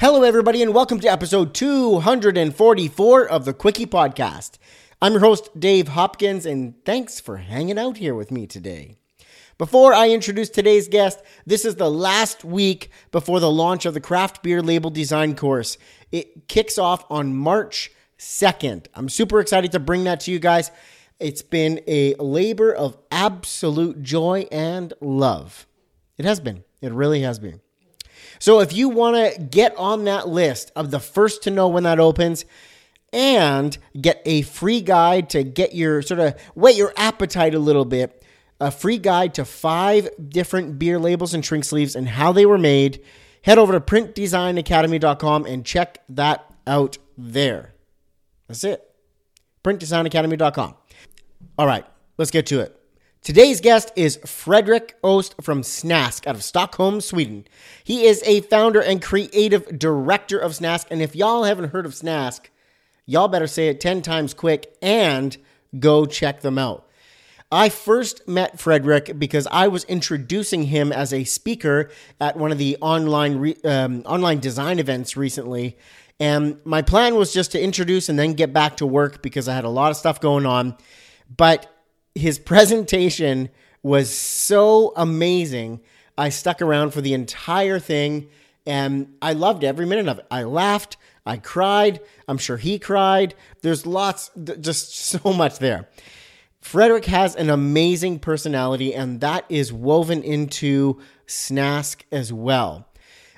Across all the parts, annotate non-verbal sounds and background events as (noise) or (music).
Hello, everybody, and welcome to episode 244 of the Quickie Podcast. I'm your host, Dave Hopkins, and thanks for hanging out here with me today. Before I introduce today's guest, this is the last week before the launch of the craft beer label design course. It kicks off on March 2nd. I'm super excited to bring that to you guys. It's been a labor of absolute joy and love. It has been. It really has been. So if you want to get on that list of the first to know when that opens and get a free guide to get your sort of whet your appetite a little bit, a free guide to five different beer labels and shrink sleeves and how they were made, head over to printdesignacademy.com and check that out there. That's it. printdesignacademy.com. All right, let's get to it. Today's guest is Fredrik Ost from Snask out of Stockholm, Sweden. He is a founder and creative director of Snask. And if y'all haven't heard of Snask, y'all better say it 10 times quick and go check them out. I first met Frederick because I was introducing him as a speaker at one of the online re, um, online design events recently. And my plan was just to introduce and then get back to work because I had a lot of stuff going on. But his presentation was so amazing. I stuck around for the entire thing and I loved every minute of it. I laughed, I cried, I'm sure he cried. There's lots, just (laughs) so much there. Frederick has an amazing personality, and that is woven into Snask as well.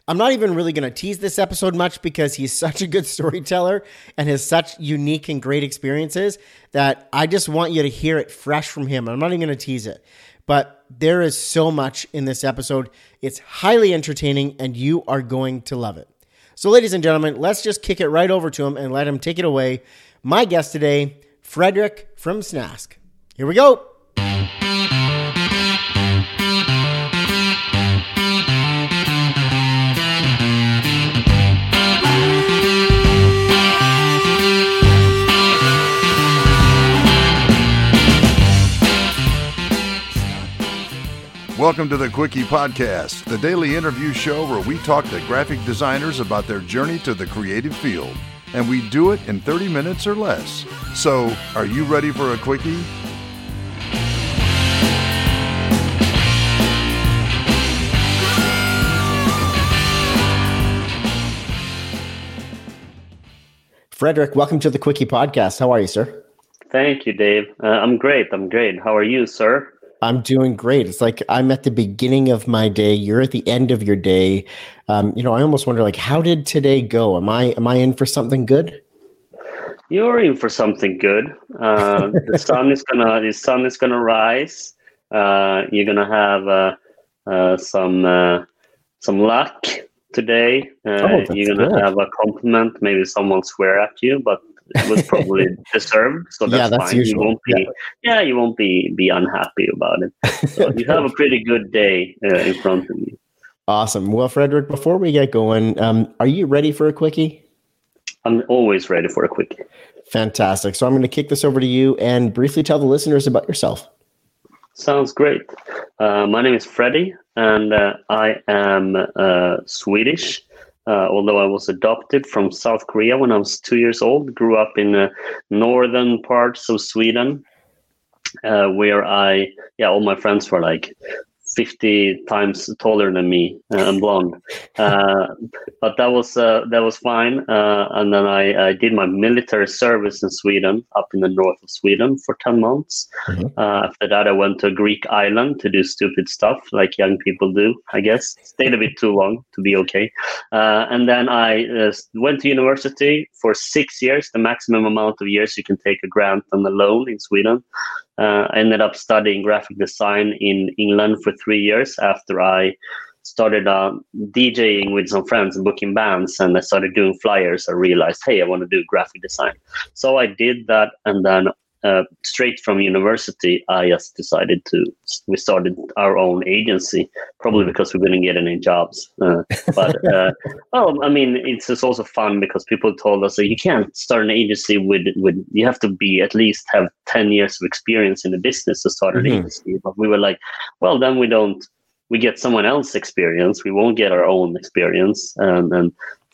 I'm not even really going to tease this episode much because he's (laughs) such a good storyteller and has such unique and great experiences that I just want you to hear it fresh from him. I'm not even going to tease it. But there is so much in this episode. It's highly entertaining and you are going to love it. So, ladies and gentlemen, let's just kick it right over to him and let him take it away. My guest today, Frederick from Snask. Here we go. Welcome to the Quickie Podcast, the daily interview show where we talk to graphic designers about their journey to the creative field. And we do it in 30 minutes or less. So, are you ready for a Quickie? Frederick, welcome to the Quickie Podcast. How are you, sir? Thank you, Dave. Uh, I'm great. I'm great. How are you, sir? I'm doing great. It's like I'm at the beginning of my day. You're at the end of your day. Um, you know, I almost wonder, like, how did today go? Am I am I in for something good? You're in for something good. Uh, (laughs) the sun is gonna the sun is gonna rise. Uh, you're gonna have uh, uh, some uh, some luck today. Oh, you're gonna good. have a compliment. Maybe someone swear at you, but was probably (laughs) deserved. So that's, Yeah, that's fine. usual. You won't be yeah. you won't be be unhappy about it. (laughs) So you have a pretty good day uh, in front of you. Awesome. Well, Frederick, before we get going, um, are you ready for a quickie? I'm always ready for a quickie. Fantastic. So I'm going to kick this over to you and briefly tell the listeners about yourself. Sounds great. Uh, my name is Freddie, and uh, I am uh, Swedish. Uh, although I was adopted from South Korea when I was two years old, grew up in the northern parts of Sweden, uh, where I, yeah, all my friends were like 50 times taller than me uh, and blonde. Uh, but that was uh, that was fine. Uh, and then I, I did my military service in Sweden, up in the north of Sweden, for 10 months. Mhm. Uh, after that, I went to a Greek island to do stupid stuff like young people do, I guess. Stayed a bit too long to be okay. Uh, and then I uh, went to university for six years, the maximum amount of years you can take a grant and a loan in Sweden. Uh, I ended up studying graphic design in England for three years after I started uh, DJing with some friends and booking bands, and I started doing flyers. I realized, hey, I want to do graphic design. So I did that, and then uh, straight from university, I just decided to. We started our own agency, probably because we couldn't get any jobs. Uh, (laughs) but uh, well, I mean, it's just also fun because people told us that you can't start an agency with with you have to be at least have ten years of experience in the business to start an Mhm. agency. But we were like, well, then we don't. We get someone else experience. We won't get our own experience, and and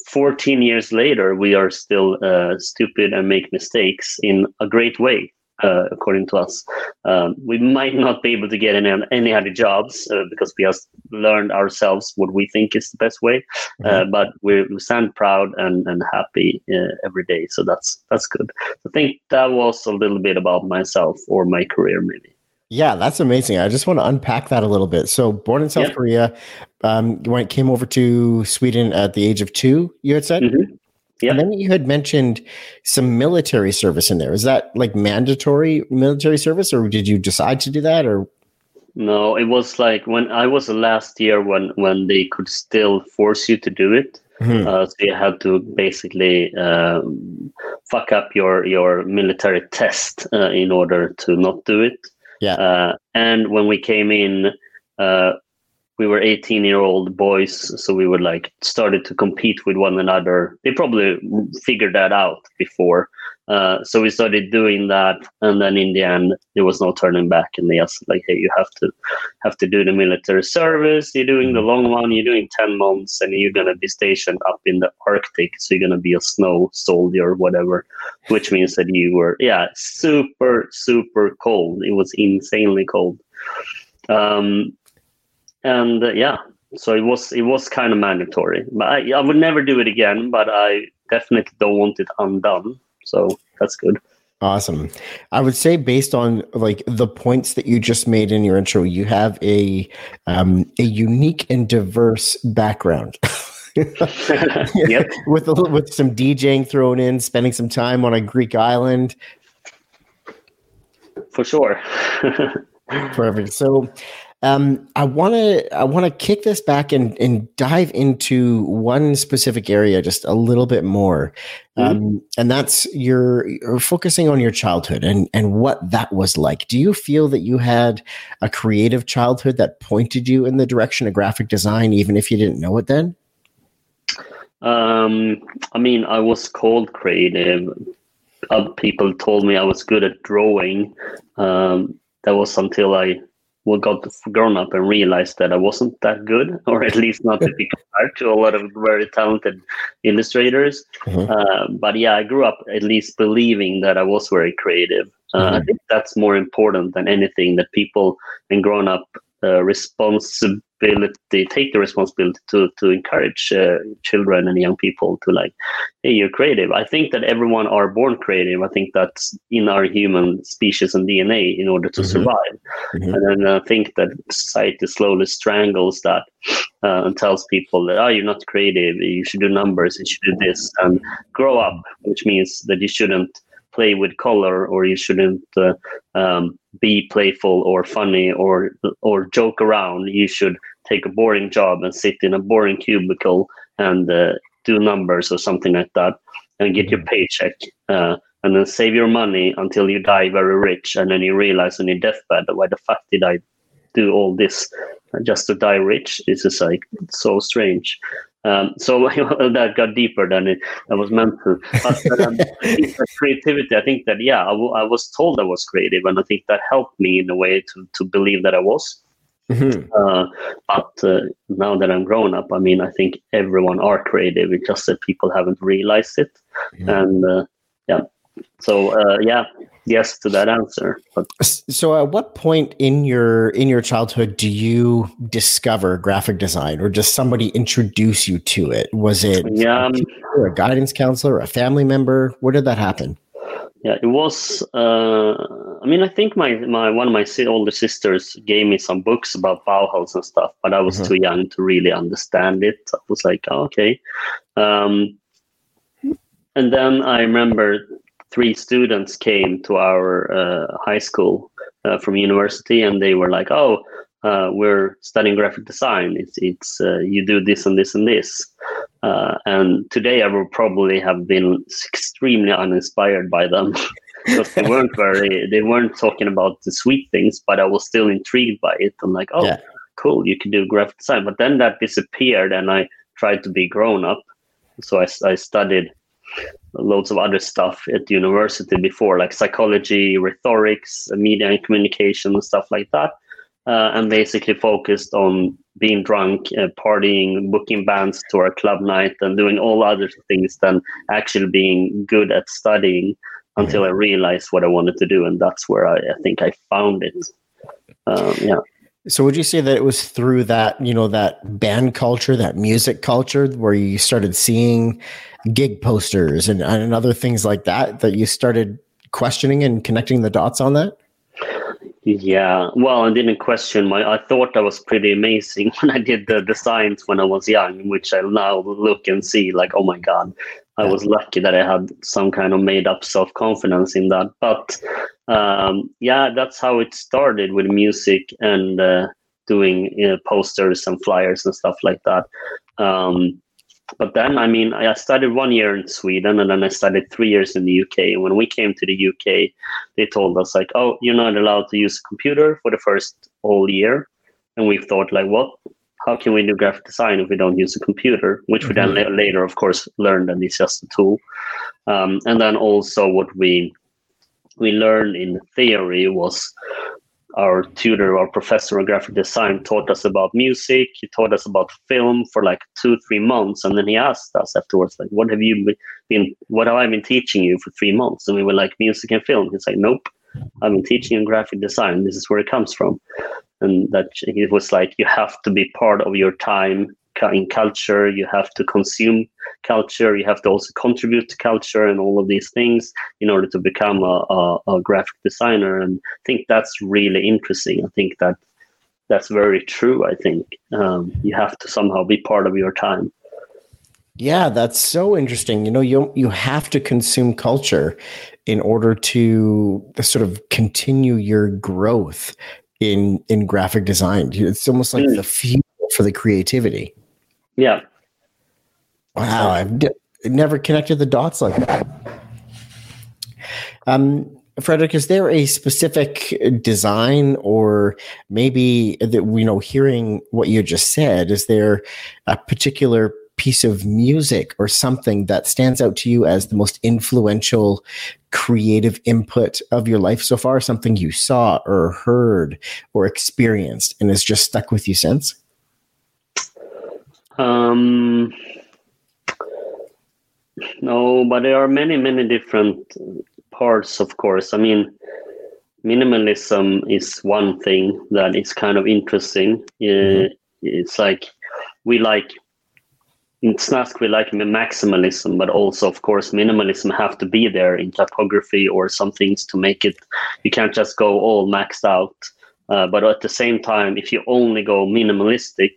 14 years later, we are still uh, stupid and make mistakes in a great way. Uh, according to us, um, we might not be able to get any, any other jobs uh, because we have learned ourselves what we think is the best way. Uh, mm-hmm. but we stand proud and, and happy uh, every day, so that's that's good. I think that was a little bit about myself or my career, maybe. Yeah, that's amazing. I just want to unpack that a little bit. So, born in South yep. Korea, um, you went, came over to Sweden at the age of two. You had said, mm-hmm. Yeah. And then you had mentioned some military service in there. Is that like mandatory military service, or did you decide to do that, or? No, it was like when I was the last year when when they could still force you to do it. Mm-hmm. Uh, so you had to basically um, fuck up your your military test uh, in order to not do it. Yeah. Uh, and when we came in, uh, we were 18 year old boys, so we were like started to compete with one another. They probably figured that out before. Uh, so we started doing that, and then in the end, there was no turning back. And they asked, like, "Hey, you have to have to do the military service. You're doing the long one. You're doing ten months, and you're gonna be stationed up in the Arctic. So you're gonna be a snow soldier or whatever, which means that you were, yeah, super, super cold. It was insanely cold. Um, and uh, yeah, so it was it was kind of mandatory. But I, I would never do it again. But I definitely don't want it undone. So that's good. Awesome. I would say based on like the points that you just made in your intro, you have a um, a unique and diverse background. (laughs) (laughs) yep. (laughs) with a, with some DJing thrown in, spending some time on a Greek island. For sure. Perfect. So um, I want to I want to kick this back and and dive into one specific area just a little bit more, mm-hmm. um, and that's your you're focusing on your childhood and and what that was like. Do you feel that you had a creative childhood that pointed you in the direction of graphic design, even if you didn't know it then? Um, I mean, I was called creative. Uh, people told me I was good at drawing. Um, that was until I well, got grown up and realized that I wasn't that good, (laughs) or at least not to be (laughs) compared to a lot of very talented illustrators. Mm-hmm. Uh, but yeah, I grew up at least believing that I was very creative. Uh, mm-hmm. I think that's more important than anything that people and grown up uh, responsibility take the responsibility to to encourage uh, children and young people to like hey you're creative. I think that everyone are born creative. I think that's in our human species and dna in order to mm-hmm. survive. Mm-hmm. and then i think that society slowly strangles that uh, and tells people that oh you're not creative. You should do numbers. You should do this and grow up which means that you shouldn't play with color or you shouldn't uh, um, be playful or funny or or joke around. You should take a boring job and sit in a boring cubicle and uh, do numbers or something like that and get your mm-hmm. paycheck uh, and then save your money until you die very rich and then you realize on your deathbed why the fuck did i do all this? Just to die rich? This is like so strange um, so (laughs) that got deeper than it I was meant to. But um, (laughs) creativity, I think that yeah, I, w- I was told I was creative, and I think that helped me in a way to to believe that I was. Mm-hmm. Uh, but uh, now that I'm grown up, I mean, I think everyone are creative. It's just that people haven't realized it, mm-hmm. and uh, yeah. So uh, yeah, yes to that answer. But so, at what point in your in your childhood do you discover graphic design, or does somebody introduce you to it? Was it yeah, um, a guidance counselor, a family member? Where did that happen? Yeah, it was. Uh, I mean, I think my my one of my older sisters gave me some books about Bauhaus and stuff, but I was mm-hmm. too young to really understand it. I was like, oh, okay. Um, and then I remember three students came to our uh, high school uh, from university, and they were like, "Oh, uh, we're studying graphic design. It's it's uh, you do this and this and this." Uh, and today, I would probably have been extremely uninspired by them. (laughs) because they weren't very they weren't talking about the sweet things but i was still intrigued by it i'm like oh yeah. cool you can do graphic design but then that disappeared and i tried to be grown up so i, I studied loads of other stuff at university before, like psychology, rhetorics, media and communication, and stuff like that. uh, and basically focused on being drunk, uh, partying, booking bands to our club night, and doing all other things than actually being good at studying until I realized what I wanted to do, and that's where I, I think I found it. Um, yeah. So would you say that it was through that, you know, that band culture, that music culture where you started seeing gig posters and, and other things like that that you started questioning and connecting the dots on that? Yeah, well, I didn't question my. I thought I was pretty amazing (laughs) when I did the designs when I was young, which I now look and see like, oh my god, I was lucky that I had some kind of made up self confidence in that. But um, yeah, that's how it started with music and uh, doing you know, posters and flyers and stuff like that. Um, but then, I mean, I studied one year in Sweden and then I studied three years in the UK. And when we came to the UK, they told us like, "Oh, you're not allowed to use a computer for the first whole year." And we thought like, "What? How can we do graphic design if we don't use a computer?" Which mm-hmm. we then mm-hmm. later, of course, learned that it's just a tool. Um, and then also what we we learned in theory was our tutor, our professor of graphic design, taught us about music. He taught us about film for like two, three months, and then he asked us afterwards, like, "What have you been? What have I been teaching you for three months?" And we were like, "Music and film." He's like, "Nope, I've been teaching you graphic design. This is where it comes from." And that it was like you have to be part of your time in culture you have to consume culture you have to also contribute to culture and all of these things in order to become a, a, a graphic designer. And i think that's really interesting. I think that that's very true i think. Um, you have to somehow be part of your time. Yeah that's so interesting. You know you you have to consume culture in order to sort of continue your growth in in graphic design. It's almost like mm. the fuel for the creativity yeah. Wow, I've d- never connected the dots like that. Um, Fredrik, is there a specific design, or maybe that you know, hearing what you just said, is there a particular piece of music or something that stands out to you as the most influential creative input of your life so far? Something you saw or heard or experienced and has just stuck with you since? Um, no, but there are many, many different parts, of course. I mean, minimalism is one thing that is kind of interesting. Mm-hmm. It's like we like in Snask we like maximalism, but also of course minimalism have to be there in typography or some things to make it. You can't just go all maxed out. Uh, but at the same time, if you only go minimalistic,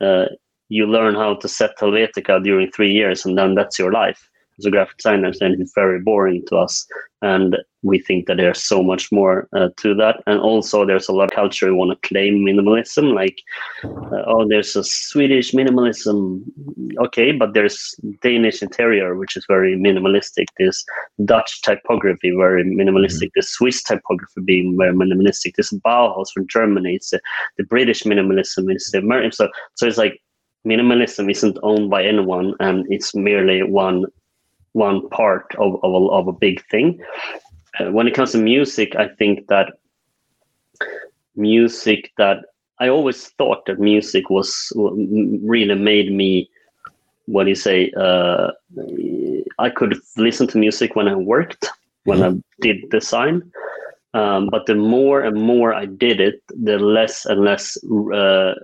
uh, you learn how to set Helvetica during three years, and then that's your life as a graphic designer. And it's very boring to us. And we think that there's so much more uh, to that. And also, there's a lot of culture we want to claim minimalism, like, uh, oh, there's a Swedish minimalism. Okay, but there's Danish interior, which is very minimalistic. There's Dutch typography, very minimalistic. Mm-hmm. There's Swiss typography being very minimalistic. There's Bauhaus from Germany. It's uh, the British minimalism. It's the American. So, so it's like minimalism isn't owned by anyone and it's merely one one part of, of, a, of a big thing uh, when it comes to music i think that music that i always thought that music was really made me what do you say uh, i could listen to music when i worked when mm-hmm. i did design um, but the more and more I did it, the less and less uh,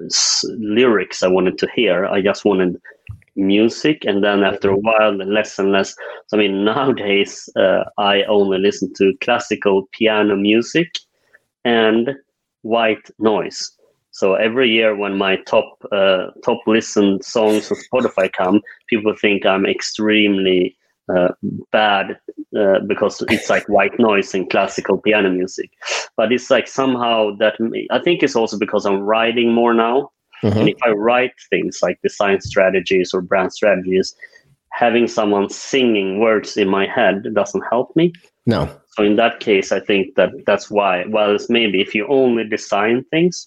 lyrics I wanted to hear. I just wanted music, and then after a while, the less and less. So, I mean, (laughs) nowadays uh, I only listen to classical piano music and white noise. So every year when my top uh, top listened songs on Spotify come, people think I'm extremely uh, bad uh, because it's like white noise and classical piano music. But it's like somehow that I think it's also because I'm writing more now. Mm-hmm. And if I write things like design strategies or brand strategies, having someone singing words in my head doesn't help me. No. So in that case, I think that that's why. Well, it's maybe if you only design things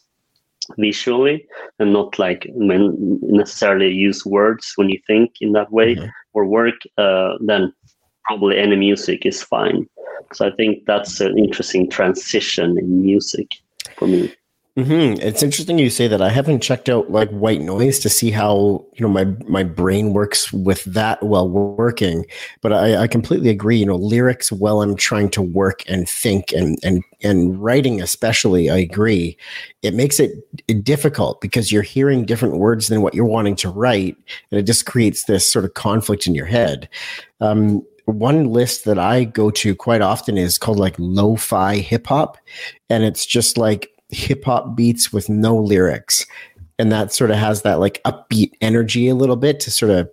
visually and not like necessarily use words when you think in that way, mm-hmm or work, uh, then probably any music is fine. So I think that's an interesting transition in music for me. Mm-hmm. It's interesting you say that. I haven't checked out like white noise to see how you know my my brain works with that while working, but I, I completely agree. You know, lyrics while I'm trying to work and think and and and writing especially, I agree. It makes it difficult because you're hearing different words than what you're wanting to write, and it just creates this sort of conflict in your head. Um, one list that I go to quite often is called like lo-fi hip hop, and it's just like hip hop beats with no lyrics. And that sort of has that like upbeat energy a little bit to sort of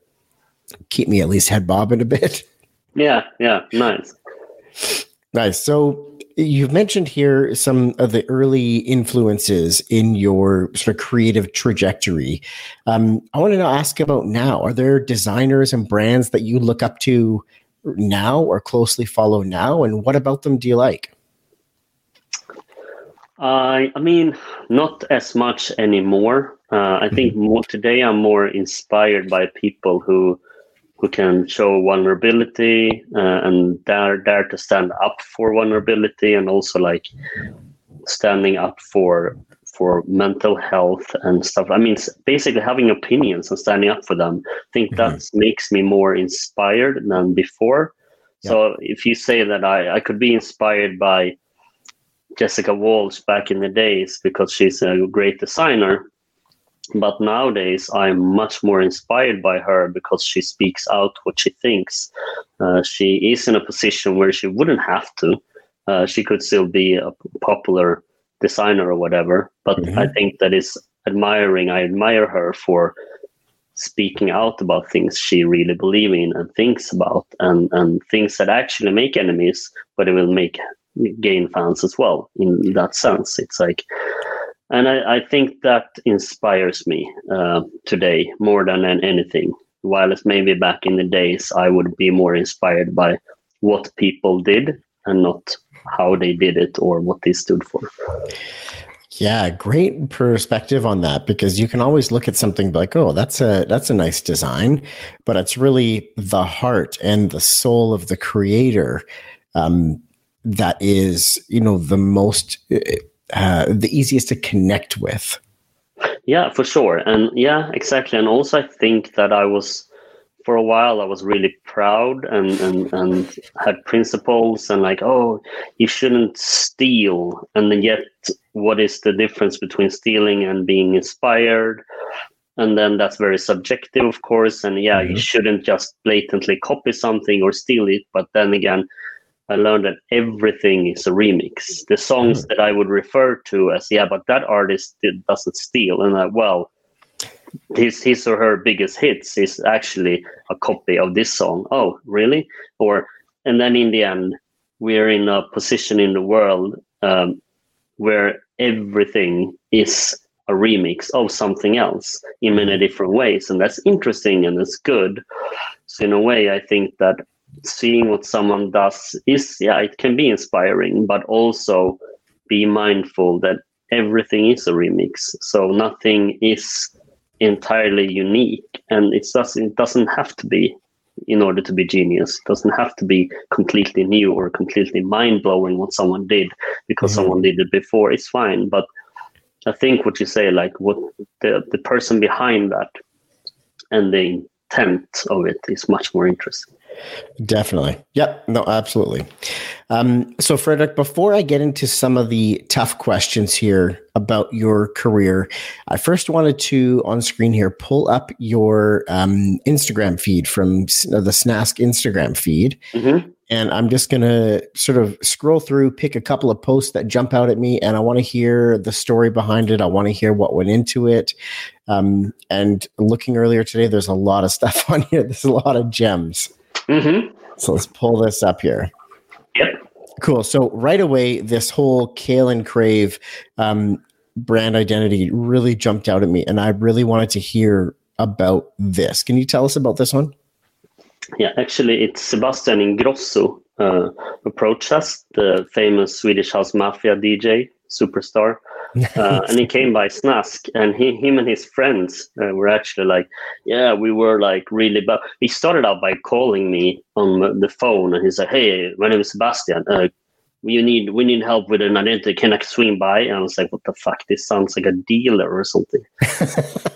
keep me at least head bobbing a bit. (laughs) Yeah, yeah, nice. Nice. So you've mentioned here some of the early influences in your sort of creative trajectory. Um, I want to ask about now. Are there designers and brands that you look up to now or closely follow now? And what about them do you like? Uh, I mean, not as much anymore. Uh, I think mm-hmm. more, today I'm more inspired by people who who can show vulnerability uh, and dare dare to stand up for vulnerability and also like standing up for for mental health and stuff. I mean, basically having opinions and standing up for them. I think mm-hmm. that makes me more inspired than before. Yeah. So if you say that I, I could be inspired by Jessica Walsh back in the days because she's a great designer. But nowadays, I'm much more inspired by her because she speaks out what she thinks. Uh, she is in a position where she wouldn't have to. Uh, she could still be a popular designer or whatever. But mm-hmm. I think that is admiring. I admire her for speaking out about things she really believes in and thinks about and, and things that actually make enemies, but it will make gain fans as well in that sense. It's like, and I, I think that inspires me uh, today more than anything. While maybe back in the days, I would be more inspired by what people did and not how they did it or what they stood for. Yeah, great perspective on that because you can always look at something like, oh, that's a that's a nice design, but it's really the heart and the soul of the creator um, that is you know the most uh, the easiest to connect with. Yeah for sure. And yeah exactly. And also i think that i was for a while i was really proud and and, and had principles and like oh you shouldn't steal. And then yet what is the difference between stealing and being inspired? And then that's very subjective of course. And yeah mm-hmm. you shouldn't just blatantly copy something or steal it. But then again I learned that everything is a remix. The songs mm. that I would refer to as, yeah, but that artist doesn't steal. And I, well, his his or her biggest hits is actually a copy of this song. Oh, really? Or and then in the end, we're in a position in the world um, where everything is a remix of something else in many different ways, and that's interesting and it's good. So in a way, I think that seeing what someone does is yeah it can be inspiring but also be mindful that everything is a remix. So nothing is entirely unique and it doesn't it doesn't have to be in order to be genius. It doesn't have to be completely new or completely mind-blowing what someone did because mm-hmm. someone did it before. It's fine but i think what you say like what the the person behind that and the intent of it is much more interesting Definitely. Yep. No, absolutely. Um, so, Frederick, before I get into some of the tough questions here about your career, I first wanted to, on screen here, pull up your um, Instagram feed from the Snask Instagram feed. Mm-hmm. And I'm just going to sort of scroll through, pick a couple of posts that jump out at me, and I want to hear the story behind it. I want to hear what went into it. Um, and looking earlier today, there's a lot of stuff (laughs) on here. There's a lot of gems. Mm-hmm. So let's pull this up here. Yep. Cool. So right away, this whole Kale and Crave um, brand identity really jumped out at me, and I really wanted to hear about this. Can you tell us about this one? Yeah, actually, it's Sebastian Ingrosso uh, approached us, the famous Swedish House Mafia DJ superstar, uh, and he came by Snask, and he, him and his friends uh, were actually like, yeah, we were like really bad. He started out by calling me on the phone, and he's like, hey, my name is Sebastian. Uh, you need we need help with an identity. Can I swing by? And I was like, what the fuck? This sounds like a dealer or something. (laughs)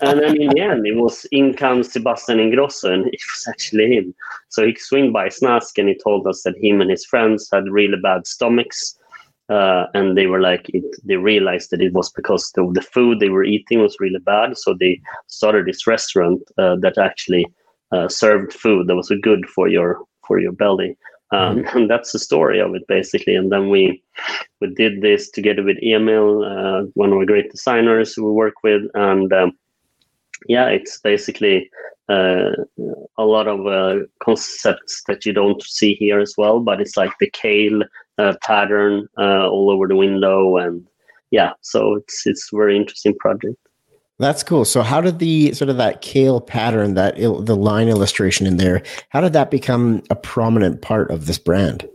and then in the end, it was in comes Sebastian Ingrosso, and it was actually him. So he swing by Snask, and he told us that him and his friends had really bad stomachs. Uh, and they were like, it, they realized that it was because the, the food they were eating was really bad. So they started this restaurant uh, that actually uh, served food that was good for your for your belly. Um, mm-hmm. And that's the story of it basically. And then we we did this together with Emil, uh, one of our great designers we work with, and um, yeah, it's basically uh, a lot of uh, concepts that you don't see here as well. But it's like the kale uh, pattern uh, all over the window, and yeah, so it's it's a very interesting project. That's cool. So, how did the sort of that kale pattern, that il- the line illustration in there, how did that become a prominent part of this brand?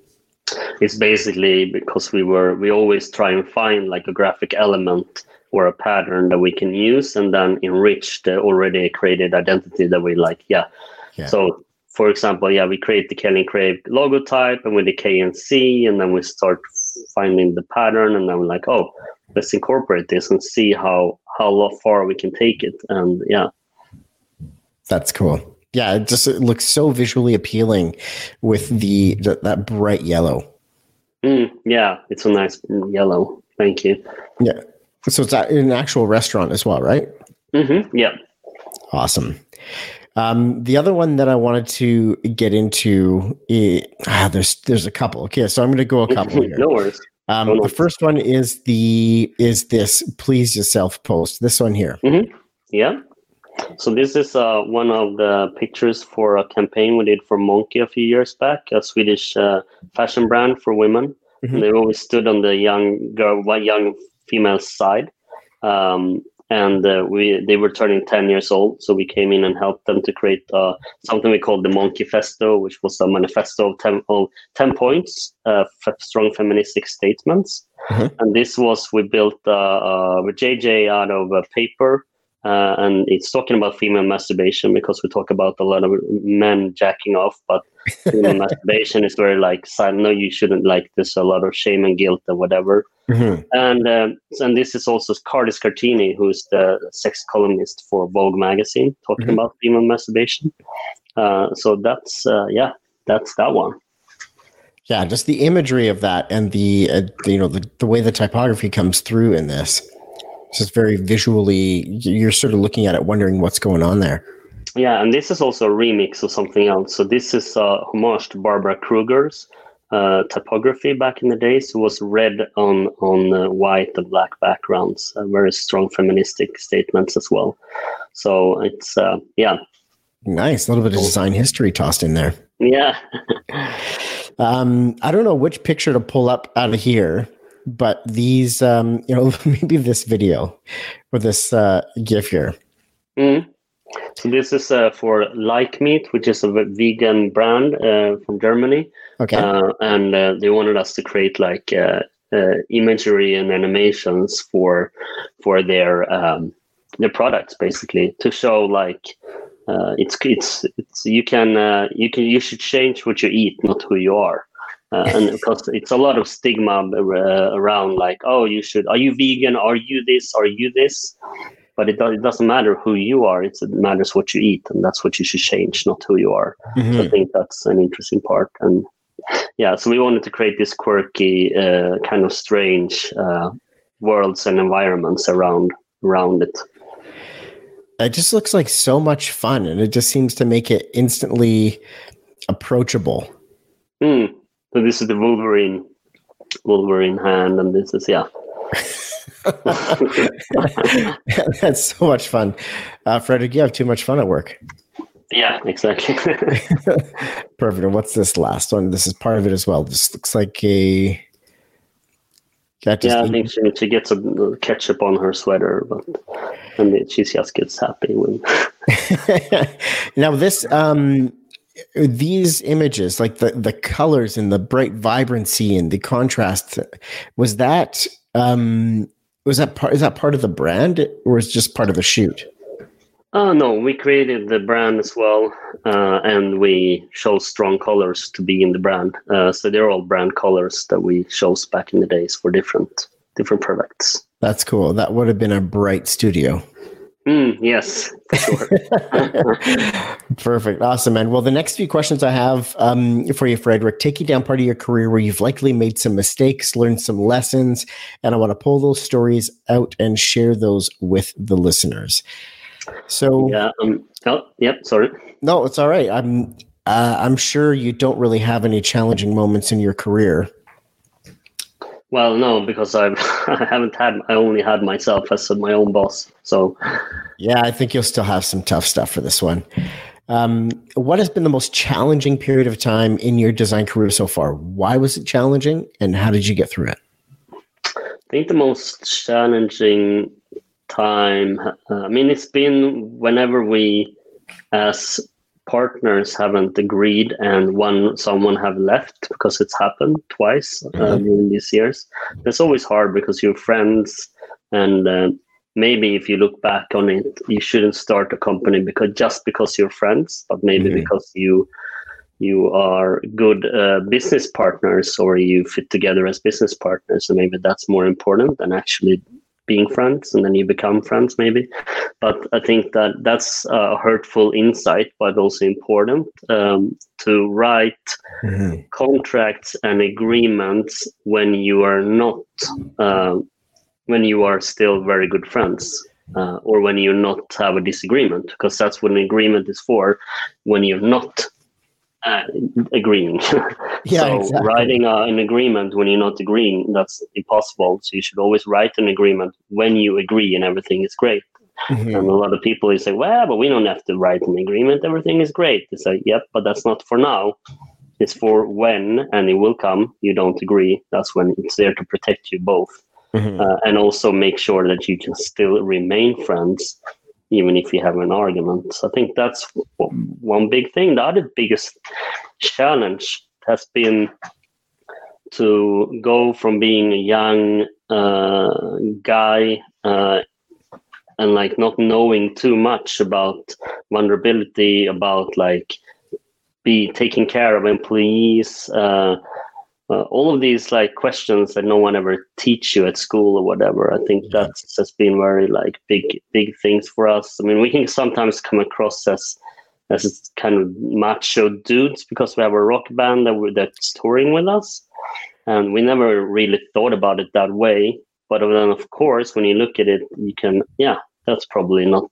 It's basically because we were we always try and find like a graphic element or a pattern that we can use and then enrich the already created identity that we like. Yeah. yeah. So, for example, yeah, we create the Kale and Crave logo type and with the K and C, and then we start finding the pattern, and then we're like, oh, let's incorporate this and see how how far we can take it. And yeah, that's cool. Yeah, it just it looks so visually appealing with the, the that bright yellow. Mm, yeah, it's a nice yellow. Thank you. Yeah, so it's an actual restaurant as well, right? Mm-hmm. Yeah. Awesome. Um, the other one that I wanted to get into, is, ah, there's there's a couple. Okay, so I'm going to go a couple here. no worries. Um, the first one is the is this please yourself post. This one here. Mm-hmm. Yeah. So this is uh, one of the pictures for a campaign we did for Monki a few years back, a Swedish uh, fashion brand for women. Mm-hmm. They always stood on the young girl, young female side. Um, and uh, we they were turning 10 years old so we came in and helped them to create uh, something we called the Monkifesto which was a manifesto of 10, of 10 points uh, strong feministic statements mm-hmm. and this was we built uh, uh, with jj out of paper uh, and it's talking about female masturbation because we talk about a lot of men jacking off, but female (laughs) masturbation is very like, I know you shouldn't like this, a lot of shame and guilt and whatever. Mm-hmm. And um, and this is also Karley Sciortino, who's the sex columnist for Vogue magazine, talking mm-hmm. about female masturbation. Uh, so that's uh, yeah, that's that one. Yeah, just the imagery of that and the uh, you know the, the way the typography comes through in this it's just very visually, you're sort of looking at it, wondering what's going on there. Yeah, and this is also a remix of something else. So this is a homage to Barbara Kruger's uh, typography back in the days. It was red on on uh, white and black backgrounds. Uh, very strong feministic statements as well. So it's uh, yeah, nice. A little bit of design history tossed in there. Yeah. (laughs) um, I don't know which picture to pull up out of here but these, um, (laughs) you know, maybe this video or this uh, GIF here. Mm. So this is uh, for Like Meat, which is a vegan brand uh, from Germany. Okay. Uh, and uh, they wanted us to create like uh, uh, imagery and animations for for their um, their products, basically, to show like it's it's it's you can you can you should change what you eat, not who you are. Uh, and because (laughs) it's a lot of stigma uh, around like oh you should are you vegan? Are you this? Are you this? But it, do, it doesn't matter who you are. It's, it matters what you eat and that's what you should change not who you are. Mm-hmm. so i think that's an interesting part. And yeah so we wanted to create this quirky uh, kind of strange uh, worlds and environments around around it. It just looks like so much fun and it just seems to make it instantly approachable. Mm. So this is the Wolverine, Wolverine hand, and this is yeah. (laughs) That's so much fun, uh, Fredrik. You have too much fun at work. Yeah, exactly. (laughs) Perfect. And what's this last one? This is part of it as well. This looks like a. yeah, I think she, she gets a ketchup on her sweater, but and she just gets happy when. (laughs) now this um these images, like the the colors and the bright vibrancy and the contrast, was that um was that part is that part of the brand or is just part of the shoot? Oh no, we created the brand as well, uh, and we chose strong colors to be in the brand. Uh, so they're all brand colors that we chose back in the days for different different products. That's cool. That would have been a bright studio. Mm, yes, sure. (laughs) Perfect. Awesome, man. Well, the next few questions I have um, for you, Frederick, take you down part of your career where you've likely made some mistakes, learned some lessons, and I want to pull those stories out and share those with the listeners. So, yeah. Um, oh, yep. Sorry. No, it's all right. I'm. Uh, I'm sure you don't really have any challenging moments in your career. Well, no, because I've (laughs) I haven't had I only had myself as my own boss. So yeah, I think you'll still have some tough stuff for this one. Um, what has been the most challenging period of time in your design career so far? Why was it challenging, and how did you get through it? I think the most challenging time. Uh, I mean, it's been whenever we, as partners haven't agreed and one someone have left because it's happened twice uh, mm-hmm. during these years it's always hard because you're friends and uh, maybe if you look back on it you shouldn't start a company because just because you're friends but maybe mm-hmm. because you you are good uh, business partners or you fit together as business partners and maybe that's more important than actually being friends and then you become friends maybe but i think that that's a hurtful insight but also important um, to write mm-hmm. contracts and agreements when you are not uh, when you are still very good friends uh, or when you not have a disagreement because that's what an agreement is for when you're not uh, agreeing. (laughs) yeah, so exactly. writing uh, an agreement when you're not agreeing, that's impossible. So you should always write an agreement when you agree and everything is great. Mm-hmm. And a lot of people say, well, but we don't have to write an agreement. Everything is great. It's like, yep, but that's not for now. It's for when, and it will come, you don't agree. That's when it's there to protect you both. Mm-hmm. Uh, and also make sure that you can still remain friends even if you have an argument. So I think that's one big thing. The other biggest challenge has been to go from being a young uh, guy uh, and like not knowing too much about vulnerability, about like be taking care of employees, uh, uh, all of these like questions that no one ever teach you at school or whatever i think that's has been very like big big things for us. I mean we can sometimes come across as as kind of macho dudes because we have a rock band that we're, that's touring with us and we never really thought about it that way. But then of course when you look at it you can yeah that's probably not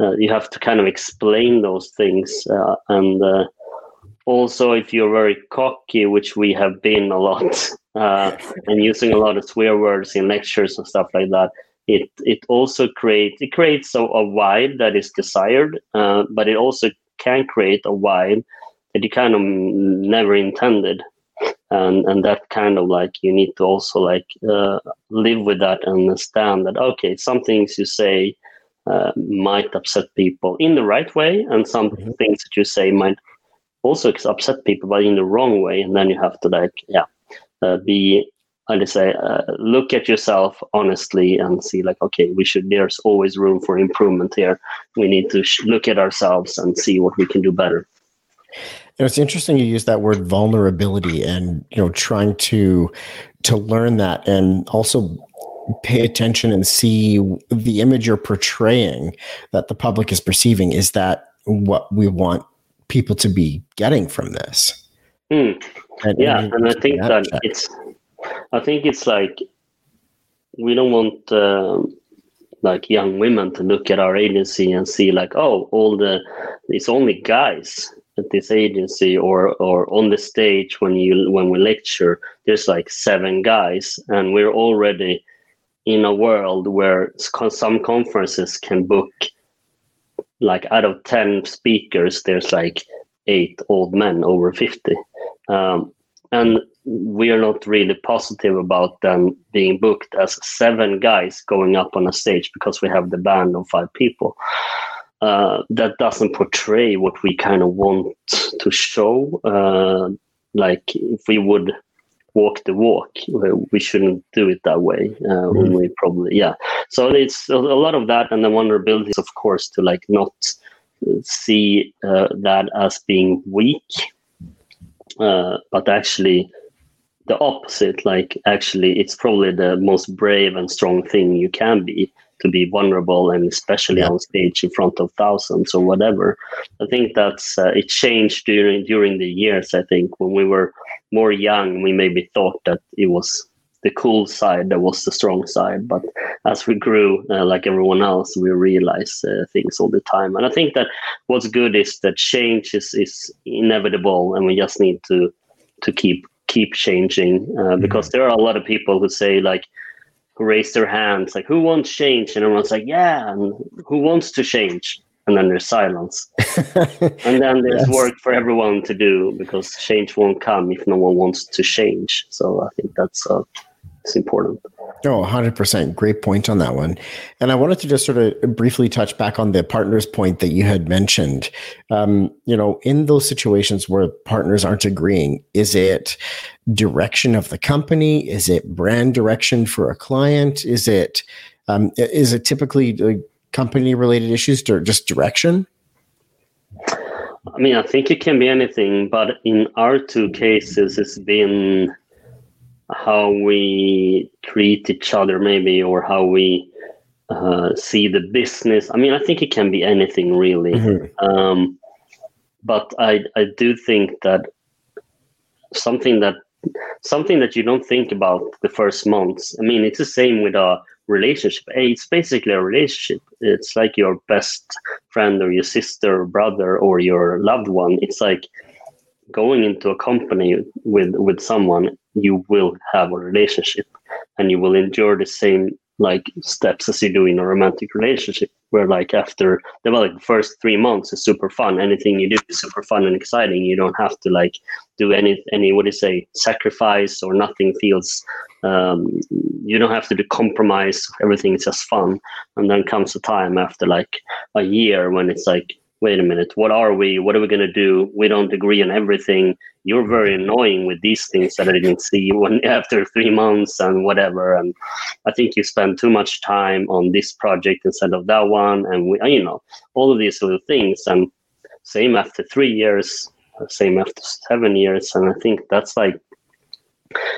uh, you have to kind of explain those things uh, and uh, also if you're very cocky which we have been a lot (laughs) uh, and using a lot of swear words in lectures and stuff like that it it also creates it creates a, a vibe that is desired uh, but it also can create a vibe that you kind of never intended and and that kind of like you need to also like uh, live with that and understand that okay some things you say uh, might upset people in the right way and some mm-hmm. things that you say might also upset people, but in the wrong way. And then you have to like, yeah, uh, be, how to say, uh, look at yourself honestly and see like, okay, we should, there's always room for improvement here. We need to sh- look at ourselves and see what we can do better. You know, it's interesting you use that word vulnerability and, you know, trying to, to learn that and also pay attention and see the image you're portraying that the public is perceiving. Is that what we want people to be getting from this. Mm. And, yeah, and, and I think that, that it's, I think it's like we don't want uh, like young women to look at our agency and see like, oh, all the it's only guys at this agency or or on the stage when you when we lecture there's like seven guys and we're already in a world where some conferences can book like out of 10 speakers there's like eight old men over 50 um, and we are not really positive about them being booked as seven guys going up on a stage because we have the band of five people. Uh, that doesn't portray what we kind of want to show. Uh, like if we would walk the walk. We shouldn't do it that way. Uh, mm-hmm. We probably yeah. So it's a, lot of that, and the vulnerability, of course, to like not see uh, that as being weak, uh, but actually the opposite. Like actually, it's probably the most brave and strong thing you can be to be vulnerable and especially yeah. on stage in front of thousands or whatever. I think that's uh, it changed during during the years. I think when we were more young, we maybe thought that it was the cool side that was the strong side. But as we grew, uh, like everyone else, we realize uh, things all the time. And I think that what's good is that change is, is inevitable, and we just need to to keep keep changing uh, mm-hmm. because mm-hmm. there are a lot of people who say like who raise their hands like who wants change? And everyone's like yeah and who wants to change? And then there's silence. (laughs) And then there's yes. work for everyone to do because change won't come if no one wants to change. So i think that's uh, it's important. Oh, 100%. Great point on that one. And I wanted to just sort of briefly touch back on the partners point that you had mentioned. Um, you know, in those situations where partners aren't agreeing, is it direction of the company? Is it brand direction for a client? Is it um, is it typically company related issues or just direction? I mean, I think it can be anything, but in our two cases, it's been how we treat each other maybe or how we uh, see the business. I mean i think it can be anything really. Mm-hmm. um, but i i do think that something that something that you don't think about the first months i mean it's the same with a relationship. It's basically a relationship. It's like your best friend or your sister or brother or your loved one. It's like going into a company with with someone you will have a relationship and you will endure the same like steps as you do in a romantic relationship where like after the well, like first three months is super fun. Anything you do is super fun and exciting. You don't have to like do any any what do you say sacrifice or nothing feels um, you don't have to do compromise. Everything is just fun. And then comes a time after like a year when it's like wait a minute, what are we? What are we going to do? We don't agree on everything. You're very mm-hmm. annoying with these things that I didn't see when (laughs) after three months and whatever. And I think you spend too much time on this project instead of that one. And we, you know, all of these little things. And same after three years, same after seven years. And I think that's like,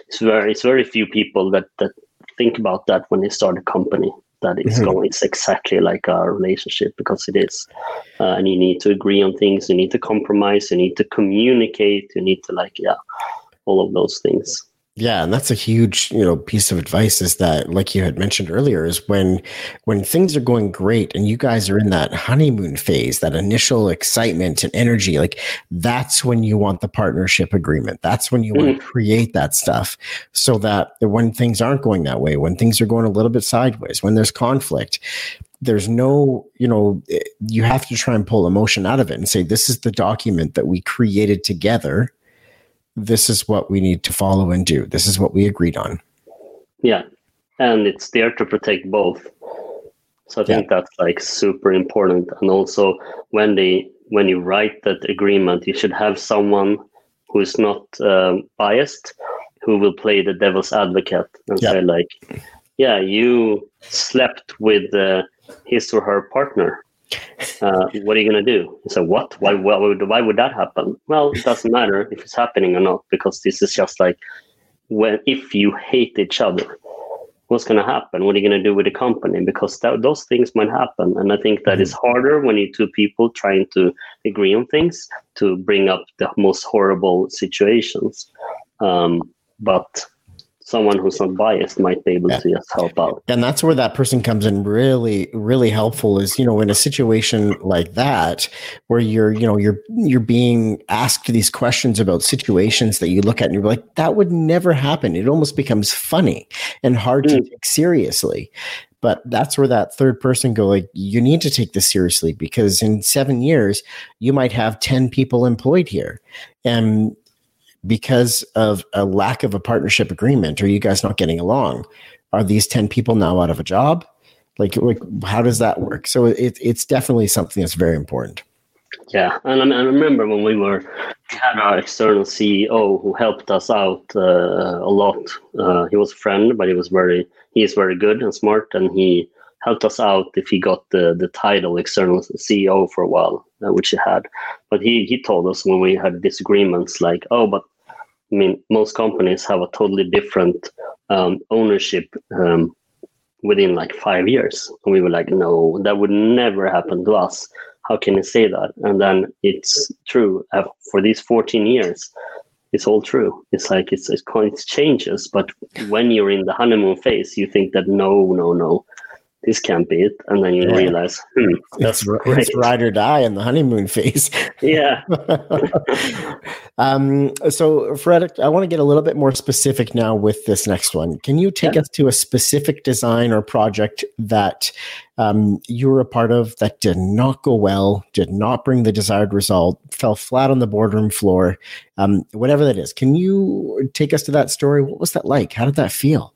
it's very, it's very few people that, that think about that when they start a company that it's mm-hmm. going it's exactly like a relationship because it is uh, and you need to agree on things you need to compromise you need to communicate you need to like yeah all of those things yeah, and that's a huge, you know, piece of advice is that like you had mentioned earlier is when when things are going great and you guys are in that honeymoon phase, that initial excitement and energy, like that's when you want the partnership agreement. That's when you mm. want to create that stuff so that when things aren't going that way, when things are going a little bit sideways, when there's conflict, there's no, you know, you have to try and pull emotion out of it and say this is the document that we created together this is what we need to follow and do. This is what we agreed on. Yeah. And it's there to protect both. So I think yeah. that's like super important. And also when they when you write that agreement, you should have someone who is not um, biased, who will play the devil's advocate and yeah. say like, yeah, you slept with uh, his or her partner uh, what are you going to do? So what? Why, why, would, why would that happen? Well, it doesn't matter if it's happening or not, because this is just like when if you hate each other, what's going to happen? What are you going to do with the company? Because that, those things might happen, and I think that mm-hmm. is harder when you two people trying to agree on things to bring up the most horrible situations. Um, but someone who's unbiased might be able yeah. to just help out. And that's where that person comes in really, really helpful is, you know, in a situation like that, where you're, you know, you're you're being asked these questions about situations that you look at and you're like, that would never happen. It almost becomes funny and hard mm. to take seriously. But that's where that third person go, like, you need to take this seriously because in seven years, you might have 10 people employed here. And because of a lack of a partnership agreement or you guys not getting along are these 10 people now out of a job like like how does that work so it, it's definitely something that's very important Yeah, and I, I remember when we were we had our external CEO who helped us out uh, a lot. Uh, he was a friend, but he was very he is very good and smart, and he helped us out if he got the the title external CEO for a while, uh, which he had. But he he told us when we had disagreements, like, oh, but I mean, most companies have a totally different um, ownership um, within like five years, and we were like, no, that would never happen to us how can you say that? And then it's true uh, for these 14 years. It's all true. It's like it's, it's it changes, but when you're in the honeymoon phase, you think that no, no, no, this can't be it, and then you yeah. realize hmm, that's (laughs) it's, great. it's ride or die in the honeymoon phase. Yeah. (laughs) um, so, Fred, I want to get a little bit more specific now with this next one. Can you take yeah. us to a specific design or project that um, you were a part of that did not go well, did not bring the desired result, fell flat on the boardroom floor, um, whatever that is. Can you take us to that story? What was that like? How did that feel?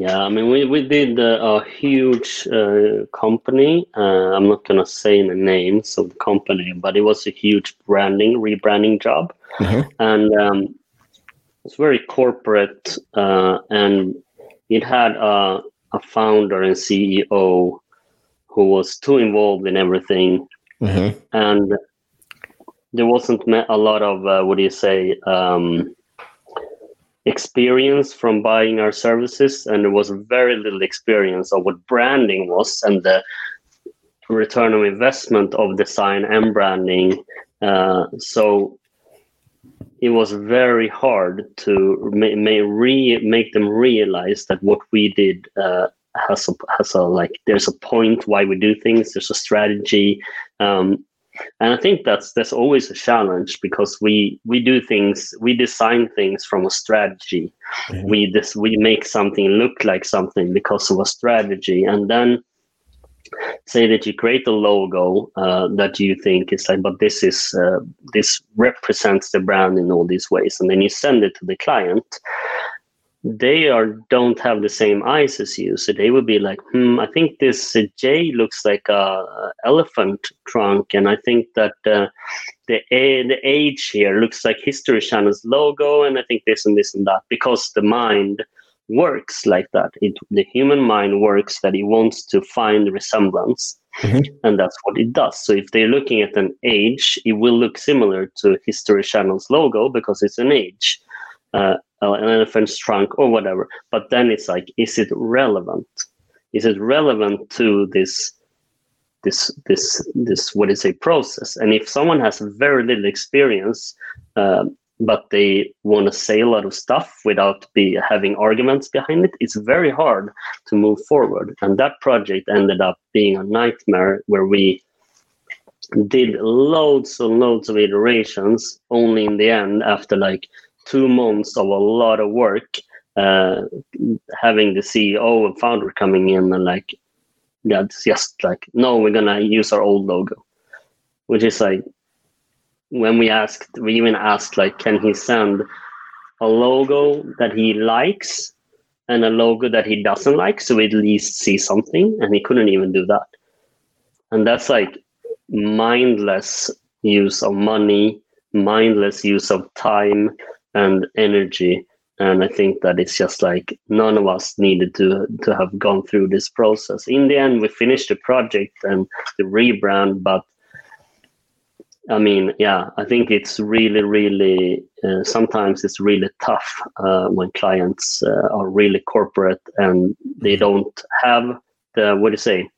Yeah, I mean, we, we did a huge uh, company. Uh, I'm not going to say the names of the company, but it was a huge branding, rebranding job. Mm-hmm. And um, it's very corporate, uh, and it had a, a founder and CEO who was too involved in everything, mm-hmm. and there wasn't a lot of uh, what do you say um, experience from buying our services, and there was very little experience of what branding was and the return on investment of design and branding. Uh, so it was very hard to ma- re- make them realize that what we did uh, has a has a like there's a point why we do things. There's a strategy, um, and I think that's that's always a challenge because we we do things we design things from a strategy. Mm-hmm. We this we make something look like something because of a strategy, and then say that you create a logo uh, that you think is like but this is uh, this represents the brand in all these ways and then you send it to the client they are don't have the same eyes as you so they would be like hmm i think this uh, j looks like a elephant trunk and i think that uh, the a, the age here looks like history channel's logo and i think this and this and that because the mind works like that. It, the human mind works that it wants to find resemblance. Mm-hmm. And that's what it does. So if they're looking at an age, it will look similar to History Channel's logo because it's an age, uh, an elephant's trunk or whatever. But then it's like, is it relevant? Is it relevant to this this this this what is a process? And if someone has very little experience, uh, but they want to say a lot of stuff without be having arguments behind it it's very hard to move forward and that project ended up being a nightmare where we did loads and loads of iterations only in the end after like two months of a lot of work uh, having the ceo and founder coming in and like yeah just like no we're gonna use our old logo which is like when we asked, we even asked like, can he send a logo that he likes and a logo that he doesn't like, so we at least see something, and he couldn't even do that. And that's like mindless use of money, mindless use of time and energy. And I think that it's just like none of us needed to to have gone through this process. In the end, we finished the project and the rebrand, but I mean, yeah, I think it's really, really, uh, sometimes it's really tough uh, when clients uh, are really corporate and they mm-hmm. don't have the, what do you say,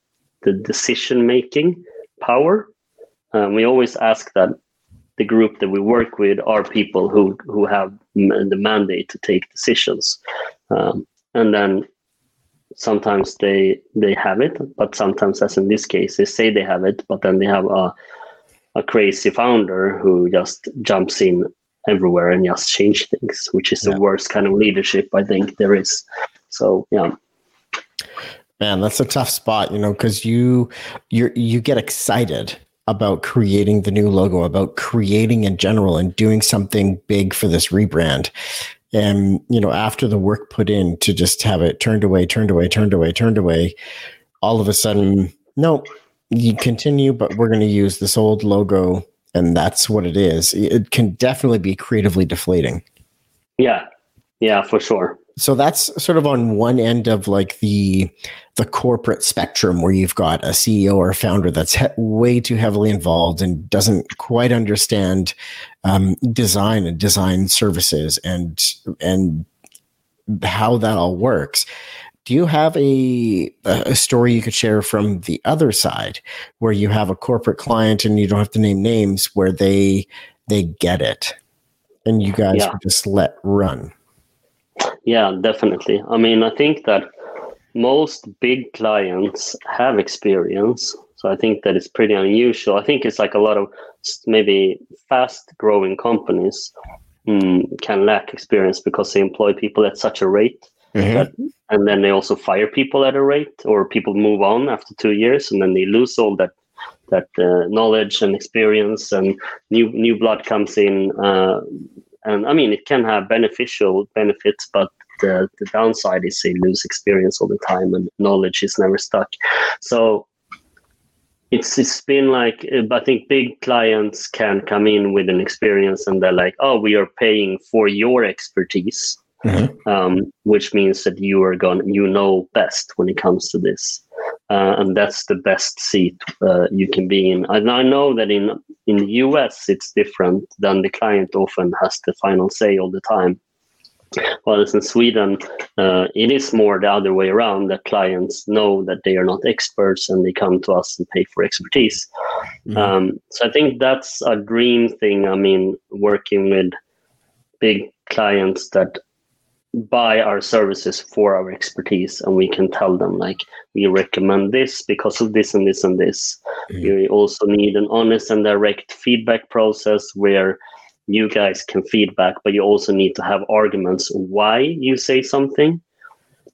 the decision making power. Um, we always ask that the group that we work with are people who, who have the mandate to take decisions. Um, and then sometimes they they have it, but sometimes, as in this case, they say they have it, but then they have a a crazy founder who just jumps in everywhere and just change things, which is yeah. the worst kind of leadership I think there is. So yeah. Man, that's a tough spot, you know, because you you you get excited about creating the new logo, about creating in general and doing something big for this rebrand. And, you know, after the work put in to just have it turned away, turned away, turned away, turned away, all of a sudden, no, you continue, but we're going to use this old logo, and that's what it is. It can definitely be creatively deflating. Yeah, yeah, for sure. So that's sort of on one end of like the the corporate spectrum where you've got a CEO or a founder that's he- way too heavily involved and doesn't quite understand um, design and design services and and how that all works. Do you have a a story you could share from the other side where you have a corporate client and you don't have to name names where they they get it and you guys Yeah. just let run? Yeah, definitely. I mean, I think that most big clients have experience. So I think that it's pretty unusual. I think it's like a lot of maybe fast growing companies mm, can lack experience because they employ people at such a rate. That, and then they also fire people at a rate, or people move on after two years, and then they lose all that that uh, knowledge and experience, and new new blood comes in. Uh, and I mean, it can have beneficial benefits, but the, the downside is they lose experience all the time, and knowledge is never stuck. So it's it's been like I think big clients can come in with an experience, and they're like, "Oh, we are paying for your expertise." Mhm. um, which means that you are going you know best when it comes to this uh, and that's the best seat uh, you can be in. And i know that in in the us it's different than the client often has the final say all the time. Whereas in sweden uh, it is more the other way around that clients know that they are not experts and they come to us and pay for expertise. Mhm. um, so i think that's a dream thing i mean working with big clients that buy our services for our expertise and we can tell them like we recommend this because of this and this and this. Mhm. you also need an honest and direct feedback process where you guys can feedback but you also need to have arguments why you say something.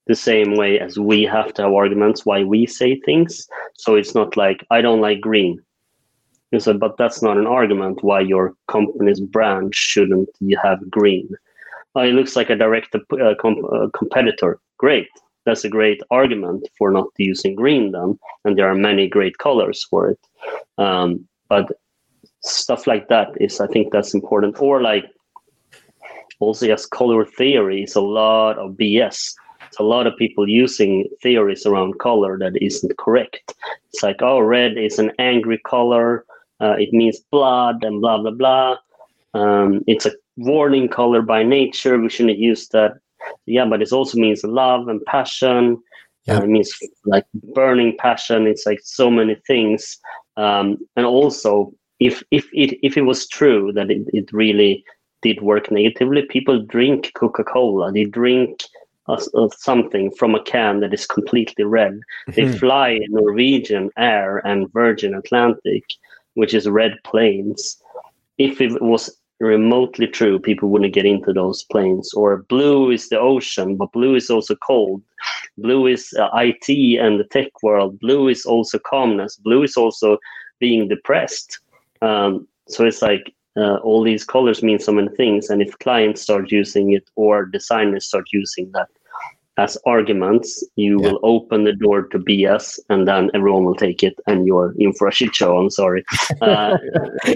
The same way as we have to have arguments why we say things. So it's not like i don't like green. You said but that's not an argument why your company's brand shouldn't you have green oh, it looks like a direct uh, com- uh, competitor. Great. That's a great argument for not using green then. And there are many great colors for it. Um, but stuff like that is, I think that's important. Or like also, yes, color theory is a lot of BS. It's a lot of people using theories around color that isn't correct. It's like, oh, red is an angry color. Uh, it means blood and blah, blah, blah. Um, it's a warning color by nature. We shouldn't use that. Yeah, but it also means love and passion. Yeah. Uh, it means like burning passion. It's like so many things. Um, and also, if if it if it was true that it, it really did work negatively, people drink Coca Cola. They drink uh, uh, something from a can that is completely red. They Mhm. fly in Norwegian Air and Virgin Atlantic, which is red planes. If it was remotely true, people wouldn't get into those planes. Or blue is the ocean, but blue is also cold. Blue is uh, IT and the tech world. Blue is also calmness. Blue is also being depressed. Um, so it's like uh, all these colors mean so many things. And if clients start using it or designers start using that as arguments, you Yeah. will open the door to BS, and then everyone will take it, and you're in for a shit show. I'm sorry. (laughs) Uh,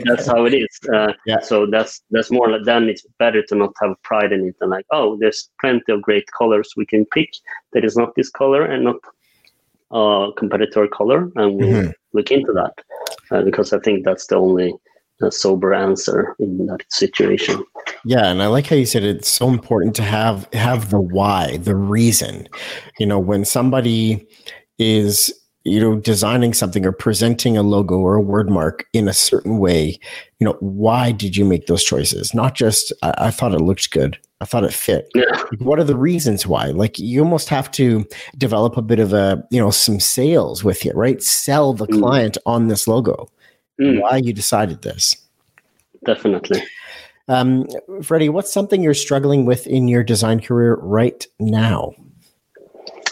that's how it is. Uh, Yeah. So that's that's more like then it's better to not have pride in it and like, oh, there's plenty of great colors we can pick. That is not this color and not uh, competitor color, and we'll Mhm. look into that uh, because I think that's the only uh, sober answer in that situation. Yeah, and I like how you said it's so important to have have the why, the reason. You know, when somebody is you know designing something or presenting a logo or a word mark in a certain way, you know, why did you make those choices? Not just I, I thought it looked good. I thought it fit. Yeah. What are the reasons why? Like you almost have to develop a bit of a, you know, some sales with it, right? Sell the Mm. client on this logo. Mm. Why you decided this. Definitely. Um, Freddie, what's something you're struggling with in your design career right now?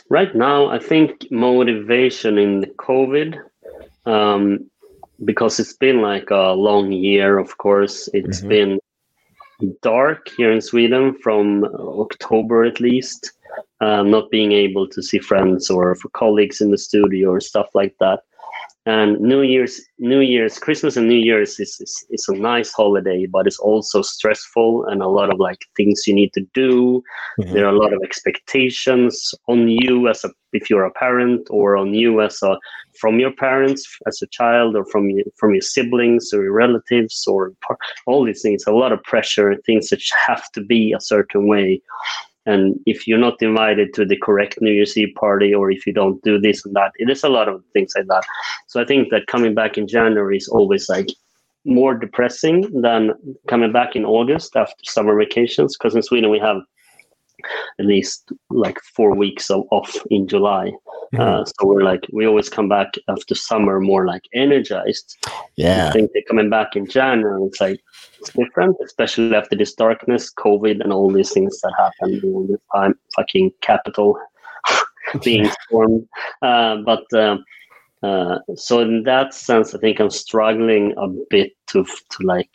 Right now, I think motivation in the COVID, um, because it's been like a long year, of course. It's Mhm. been dark here in Sweden from October at least, uh, not being able to see friends or for colleagues in the studio or stuff like that. And new year's new year's christmas and new year's is, is, is a nice holiday but it's also stressful and a lot of like things you need to do. Mm-hmm. there are a lot of expectations on you as a if you're a parent or on you as a from your parents as a child or from you from your siblings or your relatives or all these things. A lot of pressure and things that have to be a certain way and if you're not invited to the correct new year's eve party or if you don't do this and that it is a lot of things like that so i think that coming back in january is always like more depressing than coming back in august after summer vacations because in sweden we have at least like four weeks of off in July. Mm-hmm. Uh, so we're like, we always come back after summer more like energized. Yeah. I think they're coming back in January. It's like, it's different, especially after this darkness, COVID, and all these things that happened during this time. Fucking capital (laughs) being formed. Uh, but um, uh, so in that sense, I think I'm struggling a bit to to like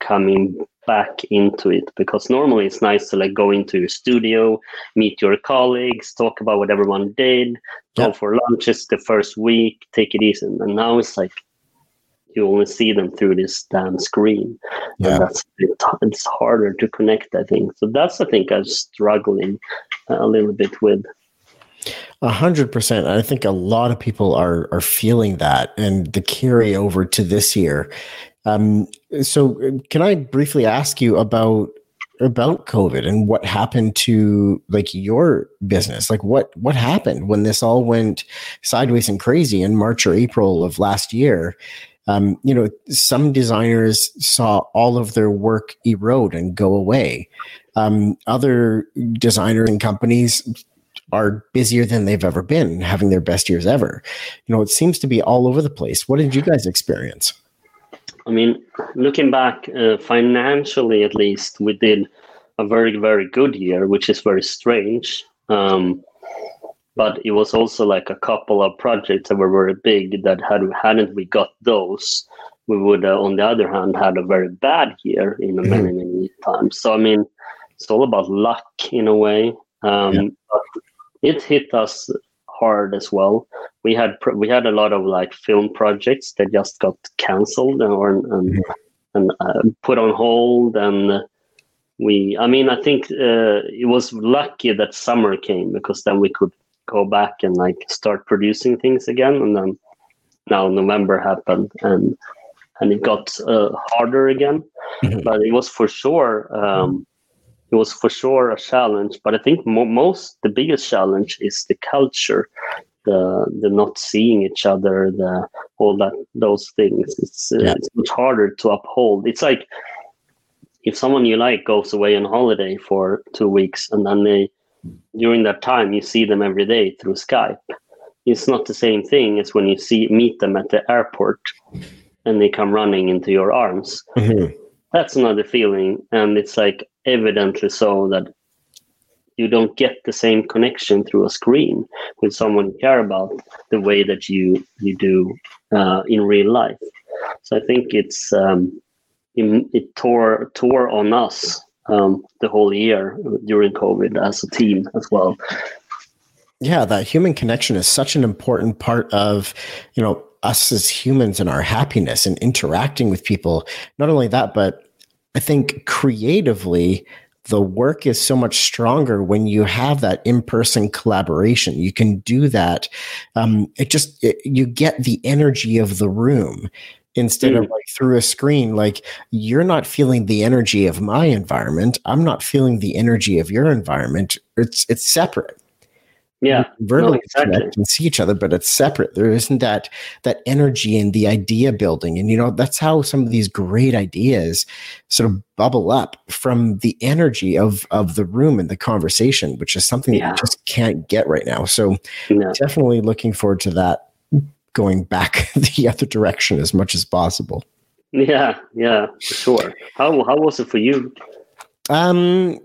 coming back into it because normally it's nice to like go into your studio, meet your colleagues, talk about what everyone did, go for lunches the first week, take it easy. And now it's like you only see them through this damn screen. Yeah. And that's it's harder to connect, I think. So that's I think I'm struggling a little bit with. A hundred percent. I think a lot of people are are feeling that, and the carryover to this year um, so, can I briefly ask you about about COVID and what happened to like your business? Like, what what happened when this all went sideways and crazy in March or April of last year? Um, you know, some designers saw all of their work erode and go away. Um, other designers and companies are busier than they've ever been, having their best years ever. You know, it seems to be all over the place. What did you guys experience? I mean, looking back uh, financially, at least, we did a very, very good year, which is very strange. Um, but it was also like a couple of projects that were very big that had hadn't we got those, we would, uh, on the other hand, had a very bad year in mm-hmm. many, many times. So I mean, it's all about luck in a way. Um, yeah. It hit us hard as well. We had we had a lot of like film projects that just got cancelled or and, and uh, put on hold, and we. I mean, I think uh, it was lucky that summer came because then we could go back and like start producing things again, and then now November happened and and it got uh, harder again. Mm-hmm. But it was for sure. Um, it was for sure a challenge. But I think mo- most the biggest challenge is the culture, the the not seeing each other, the all that those things. It's uh, yeah. it's much harder to uphold. It's like if someone you like goes away on holiday for two weeks and then they during that time you see them every day through Skype. It's not the same thing as when you see meet them at the airport and they come running into your arms. Mm-hmm. That's another feeling, and it's like evidently so that you don't get the same connection through a screen with someone you care about the way that you you do uh, in real life. So I think it's um, it, tore tore on us um, the whole year during COVID as a team as well. Yeah, that human connection is such an important part of you know us as humans and our happiness and interacting with people. Not only that, but I think creatively, the work is so much stronger when you have that in-person collaboration. You can do that. Um, it just it, you get the energy of the room instead mm. of like through a screen. Like you're not feeling the energy of my environment. I'm not feeling the energy of your environment. It's it's separate yeah. Verbally no, exactly. connect and see each other but it's separate. There isn't that that energy and the idea building. And you know that's how some of these great ideas sort of bubble up from the energy of of the room and the conversation which is something yeah. that you just can't get right now. So no. definitely looking forward to that going back (laughs) the other direction as much as possible. Yeah yeah for sure. How how was it for you? Um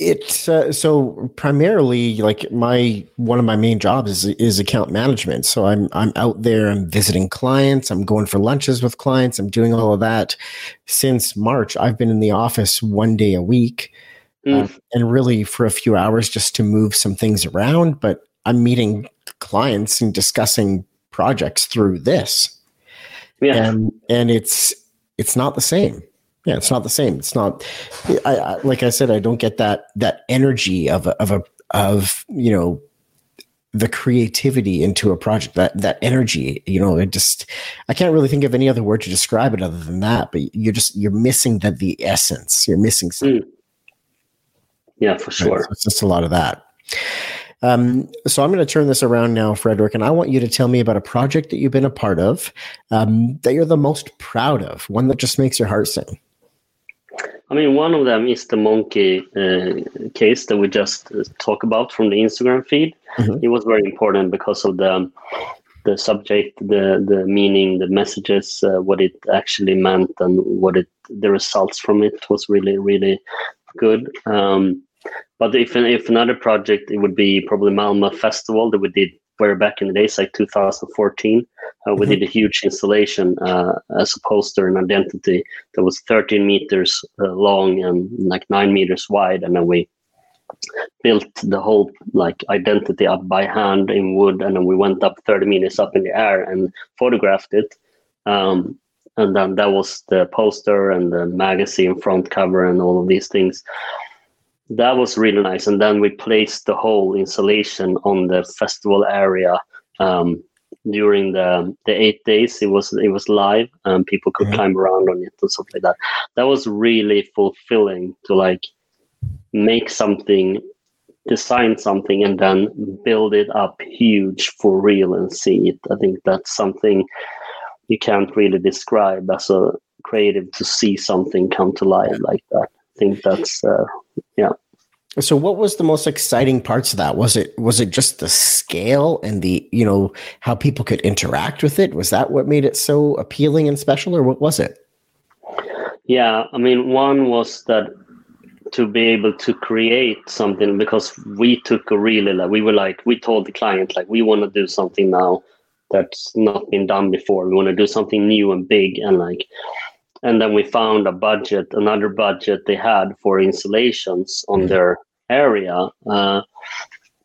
it's uh, so primarily like my one of my main jobs is is account management. So I'm I'm out there, I'm visiting clients, I'm going for lunches with clients, I'm doing all of that. Since March, I've been in the office one day a week, mm. uh, and really for a few hours just to move some things around. But I'm meeting clients and discussing projects through this. Yeah. and and it's it's not the same. Yeah, it's not the same. It's not. I, I like I said, I don't get that that energy of a, of a of you know the creativity into a project that that energy you know it just i can't really think of any other word to describe it other than that but you're just you're missing that the essence you're missing something Mm. Yeah, for sure. so it's just a lot of that um, so i'm going to turn this around now frederick and i want you to tell me about a project that you've been a part of um, that you're the most proud of one that just makes your heart sing I mean, one of them is the Monki uh, case that we just uh, talk about from the Instagram feed. Mhm. It was very important because of the the subject, the the meaning, the messages, uh, what it actually meant, and what it the results from it was really really good. Um, but if if another project, it would be probably Malmö Festival that we did way back in the days, like 2014. Uh, we did a huge installation uh, as a poster and identity that was 13 meters uh, long and like nine meters wide, and then we built the whole like identity up by hand in wood, and then we went up 30 meters up in the air and photographed it. Um, and then that was the poster and the magazine front cover and all of these things. That was really nice. And then we placed the whole installation on the festival area um, during the the eight days. It was it was live and people could Mhm. climb around on it and stuff like that. That was really fulfilling to like make something, design something, and then build it up huge for real and see it. I think that's something you can't really describe as a creative to see something come to life like that. I think that's uh, So what was the most exciting parts of that? Was it was it just the scale and the, you know, how people could interact with it? Was that what made it so appealing and special or what was it? Yeah, I mean, one was that to be able to create something because we took a really like we were like we told the client like we want to do something now that's not been done before. We want to do something new and big and like and then we found a budget, another budget they had for installations on Mhm. their area. Uh,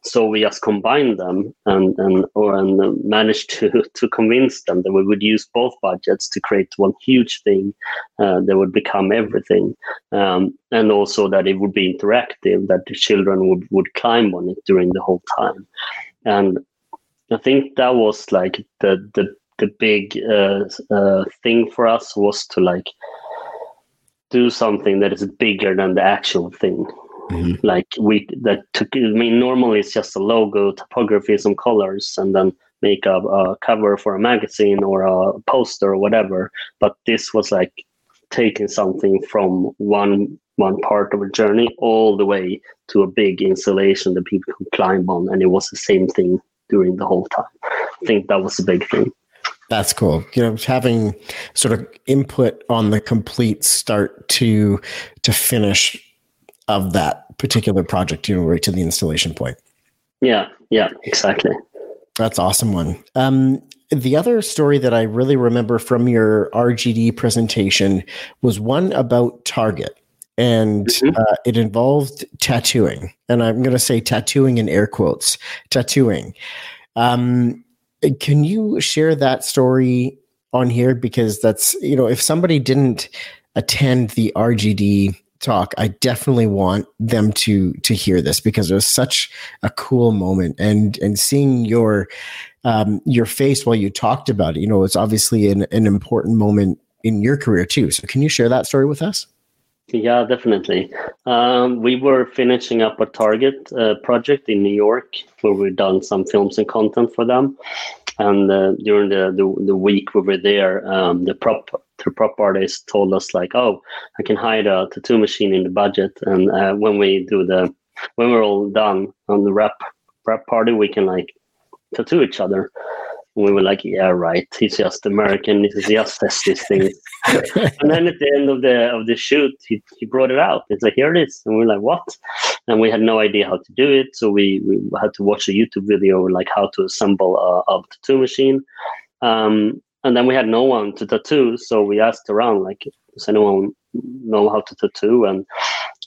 so we just combined them and and or and managed to (laughs) to convince them that we would use both budgets to create one huge thing uh, that would become everything, um, and also that it would be interactive, that the children would would climb on it during the whole time, and I think that was like the the the big uh, uh, thing for us was to like do something that is bigger than the actual thing Mm-hmm. like we that took i mean normally it's just a logo typography some colors and then make a, a cover for a magazine or a poster or whatever. But this was like taking something from one one part of a journey all the way to a big installation that people could climb on and it was the same thing during the whole time. I think that was a big thing. That's cool. You know, having sort of input on the complete start to to finish of that particular project, you know, right to the installation point. yeah yeah exactly That's awesome one. Um, the other story that I really remember from your RGD presentation was one about Target, and Mhm. uh, it involved tattooing. And I'm going to say tattooing in air quotes, tattooing. Um, can you share that story on here? Because that's you know, if somebody didn't attend the RGD talk, I definitely want them to to hear this because it was such a cool moment and and seeing your um, your face while you talked about it. You know, it's obviously an, an important moment in your career too. So, can you share that story with us? Yeah, definitely. Um, we were finishing up a Target uh, project in New York where we've done some films and content for them. And uh, during the, the, the week we were there, um, the prop the prop artist told us like, "Oh, I can hide a tattoo machine in the budget, and uh, when we do the when we're all done on the wrap wrap party, we can like tattoo each other." And we were like, "Yeah, right. He's just American. He just says these things." (laughs) and then at the end of the of the shoot, he, he brought it out. It's like here it is, and we're like, what? And we had no idea how to do it, so we, we had to watch a YouTube video like how to assemble a, a tattoo machine. Um, and then we had no one to tattoo, so we asked around like, does anyone know how to tattoo? And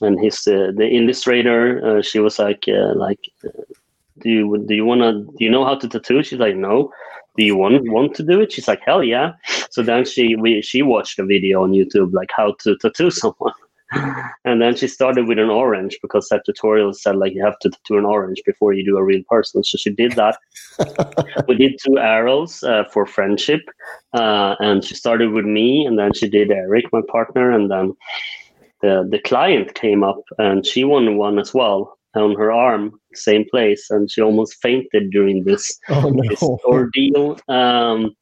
and his uh, the illustrator, uh, she was like uh, like. do you do you wanna do you know how to tattoo? She's like no, do you want want to do it she's like hell yeah so then she we she watched a video on youtube like how to tattoo (laughs) someone (laughs) and then she started with an orange because that tutorial said like you have to tattoo an orange before you do a real person. So she did that. (laughs) We did two arrows uh, for friendship uh, and she started with me and then she did eric my partner and then the the client came up and she won one as well on her arm same place and she almost fainted during this, Oh this ordeal. Um,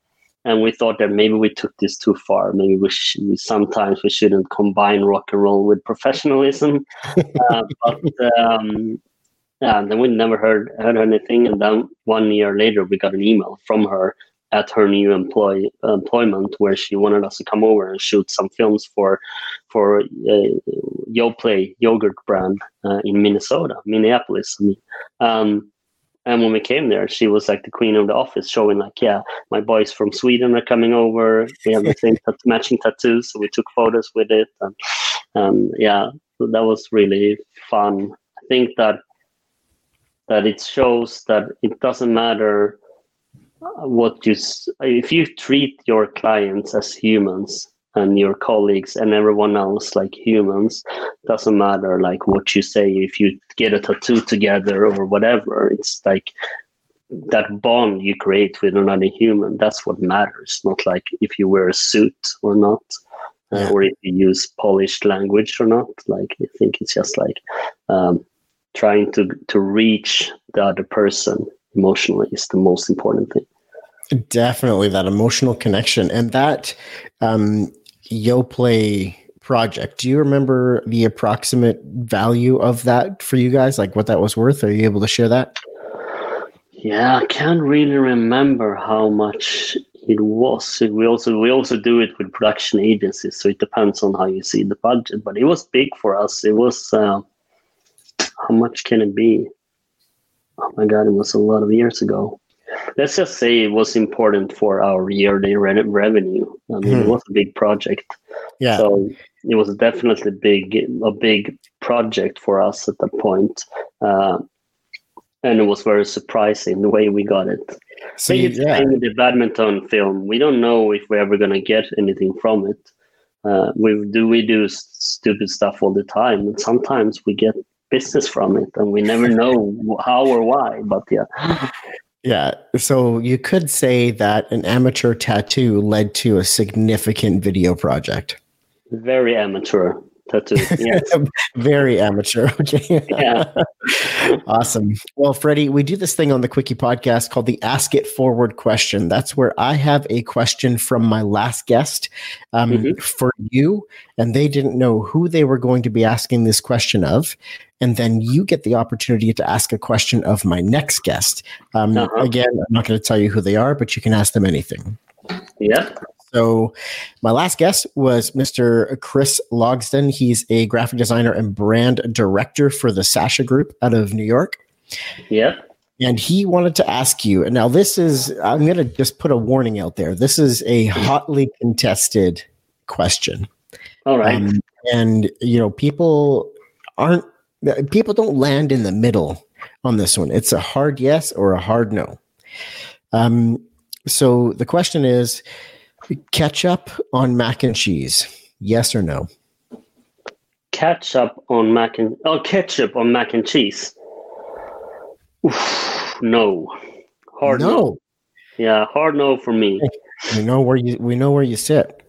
and we thought that maybe we took this too far maybe we, sh- we sometimes we shouldn't combine rock and roll with professionalism (laughs) uh, but um, yeah, and then we never heard heard anything. And then one year later, we got an email from her at her new employ employment where she wanted us to come over and shoot some films for for uh, Yoplait yogurt brand uh, in Minnesota, Minneapolis. I mean. Um, and when we came there, she was like the queen of the office, showing like, yeah, my boys from Sweden are coming over. We have the (laughs) same tat- matching tattoos, so we took photos with it. And um, yeah, so that was really fun. I think that that it shows that it doesn't matter what you if you treat your clients as humans and your colleagues and everyone else like humans doesn't matter like what you say. If you get a tattoo together or whatever it's like that bond you create with another human that's what matters. Not like if you wear a suit or not uh, Yeah. or if you use polished language or not. Like i think it's just like um, trying to to reach the other person emotionally is the most important thing. Definitely that emotional connection and that um, Yoplait project. Do you remember the approximate value of that for you guys? Like what that was worth? Are you able to share that? Yeah, I can't really remember how much it was. We also we also do it with production agencies, so it depends on how you see the budget. But it was big for us. It was uh, how much can it be? Oh my god, it was a lot of years ago. Let's just say it was important for our yearly re- revenue. I mean, it Hmm. was a big project. Yeah. So it was definitely big, a big project for us at that point. Uh, and it was very surprising the way we got it. so you, yeah. the badminton film. We don't know if we're ever going to get anything from it. Uh, we do we do stupid stuff all the time, and sometimes we get business from it, and we never know (laughs) how or why. But yeah, (laughs) Yeah. So you could say that an amateur tattoo led to a significant video project. very amateur tattoo. Yes. (laughs) Very amateur. (laughs) Okay. Yeah. (laughs) awesome. Well, Freddie, we do this thing on the Quickie podcast called the Ask It Forward question. That's where I have a question from my last guest um, Mhm. for you, and they didn't know who they were going to be asking this question of. And then you get the opportunity to ask a question of my next guest. Um, Uh-huh. Again, I'm not going to tell you who they are, but you can ask them anything. yeah. So, my last guest was Mr. Chris Logsden. He's a graphic designer and brand director for the Sasha Group out of New York. Yeah. And he wanted to ask you. And now, this is, I'm going to just put a warning out there. This is a hotly contested question. All right. Um, and, you know, people aren't, people don't land in the middle on this one. It's a hard yes or a hard no. Um, so the question is ketchup on mac and cheese, yes or no? ketchup on mac and oh ketchup on mac and cheese. Oof, no. Hard no. no. Yeah, hard no for me. We know where you we know where you sit.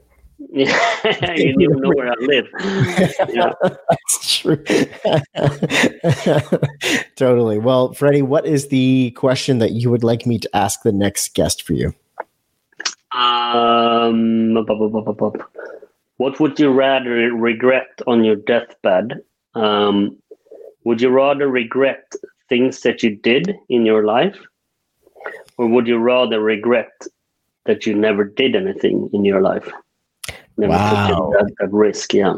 Yeah, (laughs) you don't know where I live. (laughs) Yeah. That's true. (laughs) totally. Well, Freddie, what is the question that you would like me to ask the next guest for you? Um, what would you rather regret on your deathbed? Um, would you rather regret things that you did in your life, or would you rather regret that you never did anything in your life? Never Wow. took that, that risk. Yeah.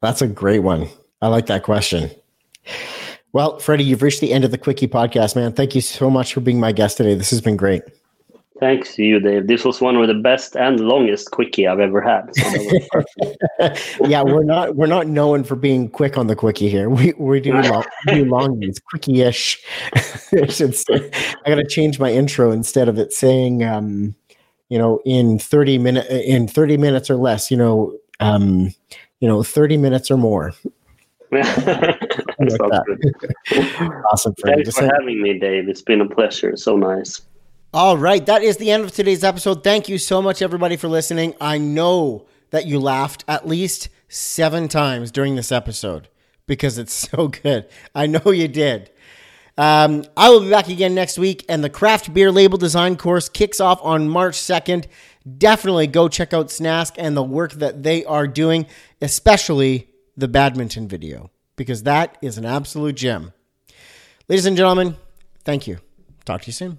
That's a great one. I like that question. Well, Freddie, you've reached the end of the Quickie podcast, man. Thank you so much for being my guest today. This has been great. Thanks to you, Dave. This was one of the best and longest quickie I've ever had. So (laughs) yeah, we're not we're not known for being quick on the quickie here. We we do (laughs) long, do long ones, quickie-ish. (laughs) I got to change my intro instead of it saying, um, you know, in thirty minute in thirty minutes or less. You know, um, you know, thirty minutes or more. (laughs) awesome. Friend. Thanks for having me, Dave. It's been a pleasure. So nice. All right, that is the end of today's episode. Thank you so much, everybody, for listening. I know that you laughed at least seven times during this episode because it's (laughs) so good. I know you did. Um, I will be back again next week, and the craft beer label design course kicks off on March 2nd. Definitely go check out Snask and the work that they are doing, especially the badminton video, because that is an absolute gem. Ladies and gentlemen, thank you. Talk to you soon.